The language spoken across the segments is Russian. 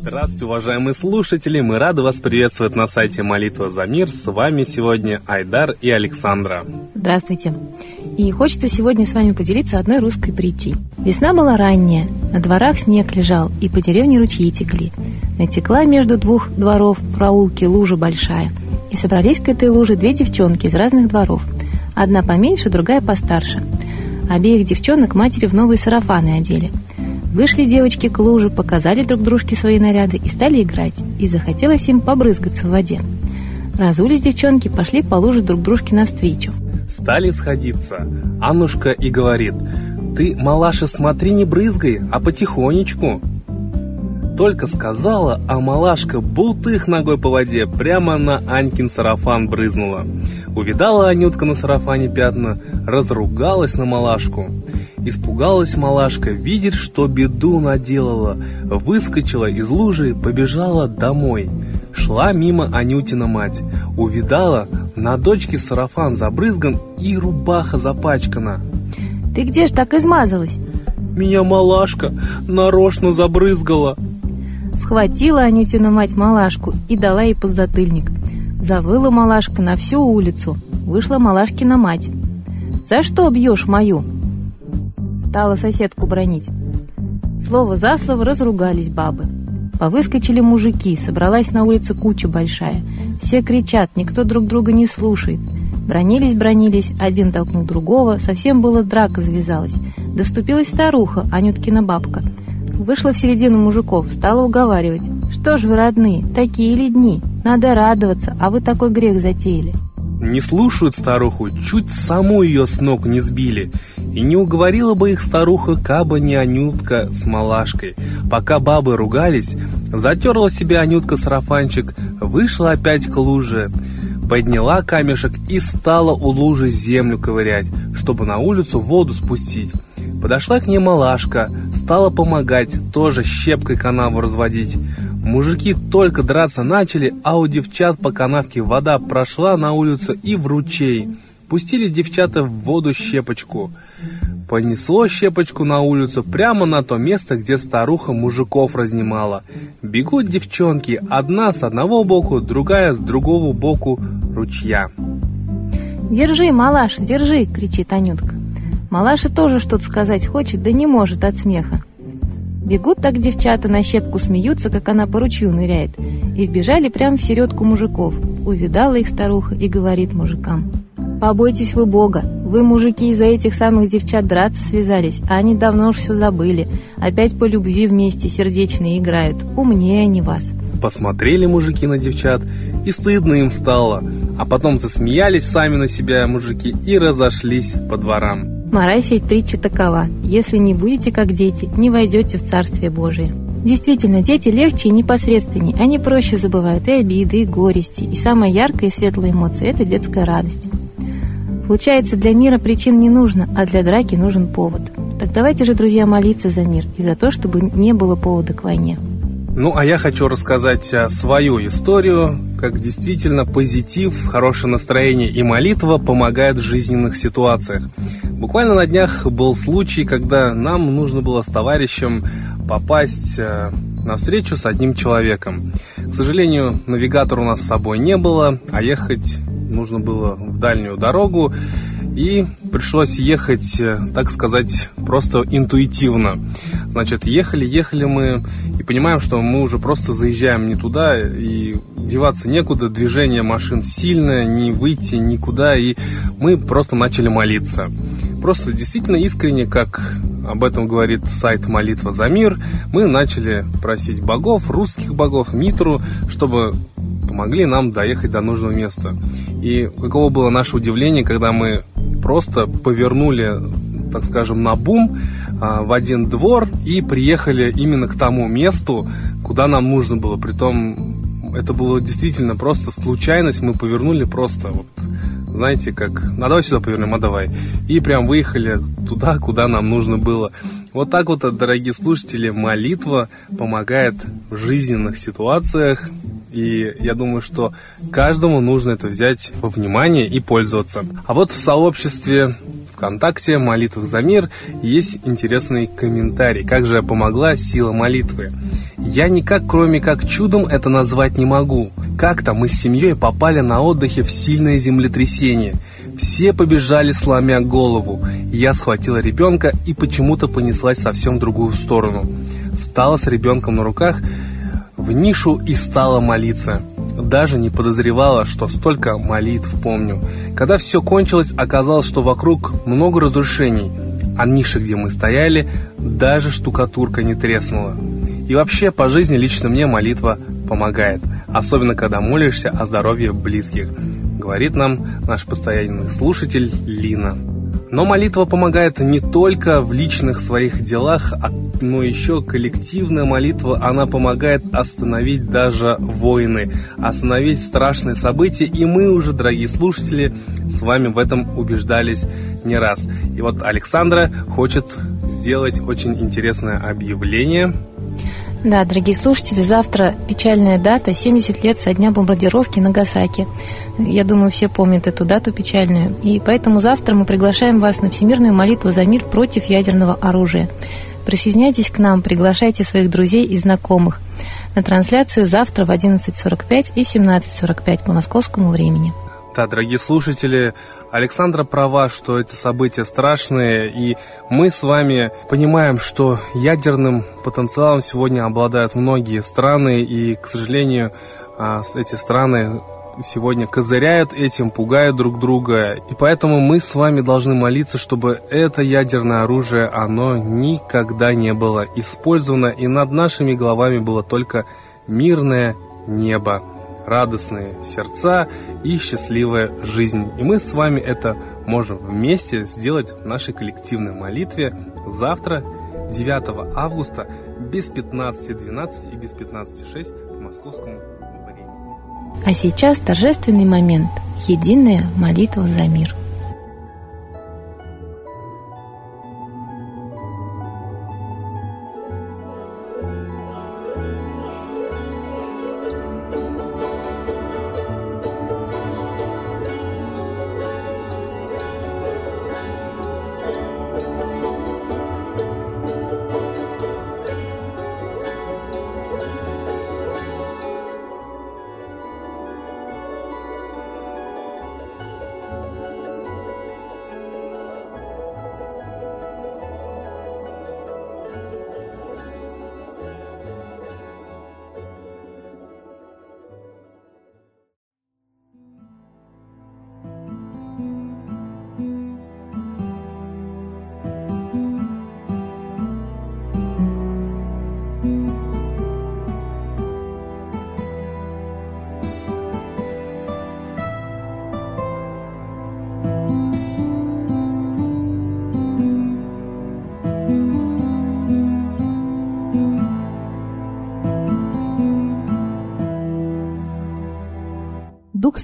Здравствуйте, уважаемые слушатели! Мы рады вас приветствовать на сайте Молитва за мир. С вами сегодня Айдар и Александра. Здравствуйте! И хочется сегодня с вами поделиться одной русской притчей. Весна была ранняя, на дворах снег лежал, и по деревне ручьи текли. Натекла между двух дворов проулке лужа большая, и собрались к этой луже две девчонки из разных дворов. Одна поменьше, другая постарше. Обеих девчонок матери в новые сарафаны одели – Вышли девочки к луже, показали друг дружке свои наряды и стали играть. И захотелось им побрызгаться в воде. Разулись девчонки, пошли по луже друг дружке навстречу. Стали сходиться. Аннушка и говорит, «Ты, малаша, смотри, не брызгай, а потихонечку». Только сказала, а малашка бултых ногой по воде прямо на Анькин сарафан брызнула. Увидала Анютка на сарафане пятна, разругалась на малашку. Испугалась малашка, видит, что беду наделала. Выскочила из лужи, побежала домой. Шла мимо Анютина мать. Увидала, на дочке сарафан забрызган и рубаха запачкана. Ты где ж так измазалась? Меня малашка нарочно забрызгала. Схватила Анютина мать малашку и дала ей подзатыльник. Завыла малашка на всю улицу. Вышла малашкина мать. «За что бьешь мою?» Стала соседку бронить. Слово за слово разругались бабы. Повыскочили мужики, собралась на улице куча большая. Все кричат, никто друг друга не слушает. Бронились, бронились, один толкнул другого, совсем было драка завязалась. Доступилась старуха, Анюткина бабка. Вышла в середину мужиков, стала уговаривать. «Что ж вы, родные, такие ли дни? Надо радоваться, а вы такой грех затеяли». Не слушают старуху, чуть саму ее с ног не сбили. И не уговорила бы их старуха, каба не Анютка с малашкой. Пока бабы ругались, затерла себе Анютка сарафанчик, вышла опять к луже, подняла камешек и стала у лужи землю ковырять, чтобы на улицу воду спустить. Подошла к ней малашка, стала помогать, тоже щепкой канаву разводить. Мужики только драться начали, а у девчат по канавке вода прошла на улицу и в ручей. Пустили девчата в воду щепочку. Понесло щепочку на улицу прямо на то место, где старуха мужиков разнимала. Бегут девчонки, одна с одного боку, другая с другого боку ручья. «Держи, малаш, держи!» — кричит Анютка. Малаша тоже что-то сказать хочет, да не может от смеха. Бегут так девчата на щепку, смеются, как она по ручью ныряет. И вбежали прямо в середку мужиков. Увидала их старуха и говорит мужикам. Побойтесь вы Бога. Вы, мужики, из-за этих самых девчат драться связались, а они давно уж все забыли. Опять по любви вместе сердечные играют. Умнее они вас. Посмотрели мужики на девчат, и стыдно им стало. А потом засмеялись сами на себя мужики и разошлись по дворам. Мораль сей притчи такова. Если не будете как дети, не войдете в Царствие Божие. Действительно, дети легче и непосредственней. Они проще забывают и обиды, и горести. И самая яркая и светлая эмоция – это детская радость. Получается, для мира причин не нужно, а для драки нужен повод. Так давайте же, друзья, молиться за мир и за то, чтобы не было повода к войне. Ну, а я хочу рассказать свою историю, как действительно позитив, хорошее настроение и молитва помогают в жизненных ситуациях. Буквально на днях был случай, когда нам нужно было с товарищем попасть э, на встречу с одним человеком. К сожалению, навигатора у нас с собой не было, а ехать нужно было в дальнюю дорогу, и пришлось ехать, э, так сказать, просто интуитивно. Значит, ехали, ехали мы и понимаем, что мы уже просто заезжаем не туда, и деваться некуда, движение машин сильное, не выйти никуда, и мы просто начали молиться. Просто действительно искренне, как об этом говорит сайт «Молитва за мир», мы начали просить богов, русских богов, Митру, чтобы помогли нам доехать до нужного места. И каково было наше удивление, когда мы просто повернули, так скажем, на бум а, в один двор и приехали именно к тому месту, куда нам нужно было. Притом это было действительно просто случайность, мы повернули просто вот знаете, как, ну давай сюда повернем, а давай. И прям выехали туда, куда нам нужно было. Вот так вот, дорогие слушатели, молитва помогает в жизненных ситуациях, и я думаю, что каждому нужно это взять во внимание и пользоваться. А вот в сообществе ВКонтакте «Молитвах за мир» есть интересный комментарий. Как же помогла сила молитвы? Я никак, кроме как чудом, это назвать не могу. Как-то мы с семьей попали на отдыхе в сильное землетрясение. Все побежали, сломя голову. Я схватила ребенка и почему-то понеслась совсем в другую сторону. Стала с ребенком на руках в нишу и стала молиться. Даже не подозревала, что столько молитв помню. Когда все кончилось, оказалось, что вокруг много разрушений, а ниша, где мы стояли, даже штукатурка не треснула. И вообще, по жизни лично мне молитва помогает, особенно когда молишься о здоровье близких, говорит нам наш постоянный слушатель Лина. Но молитва помогает не только в личных своих делах, а, но еще коллективная молитва, она помогает остановить даже войны, остановить страшные события, и мы уже, дорогие слушатели, с вами в этом убеждались не раз. И вот Александра хочет сделать очень интересное объявление – да, дорогие слушатели, завтра печальная дата, 70 лет со дня бомбардировки Нагасаки. Я думаю, все помнят эту дату печальную. И поэтому завтра мы приглашаем вас на всемирную молитву за мир против ядерного оружия. Присоединяйтесь к нам, приглашайте своих друзей и знакомых на трансляцию завтра в 11.45 и 17.45 по московскому времени. Да, дорогие слушатели, Александра права, что это события страшные, и мы с вами понимаем, что ядерным потенциалом сегодня обладают многие страны, и, к сожалению, а, эти страны сегодня козыряют этим, пугают друг друга. И поэтому мы с вами должны молиться, чтобы это ядерное оружие, оно никогда не было использовано, и над нашими головами было только мирное небо радостные сердца и счастливая жизнь. И мы с вами это можем вместе сделать в нашей коллективной молитве завтра, 9 августа, без 15.12 и без 15.06 по московскому времени. А сейчас торжественный момент – единая молитва за мир.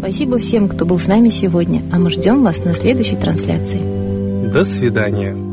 Спасибо всем, кто был с нами сегодня, а мы ждем вас на следующей трансляции. До свидания.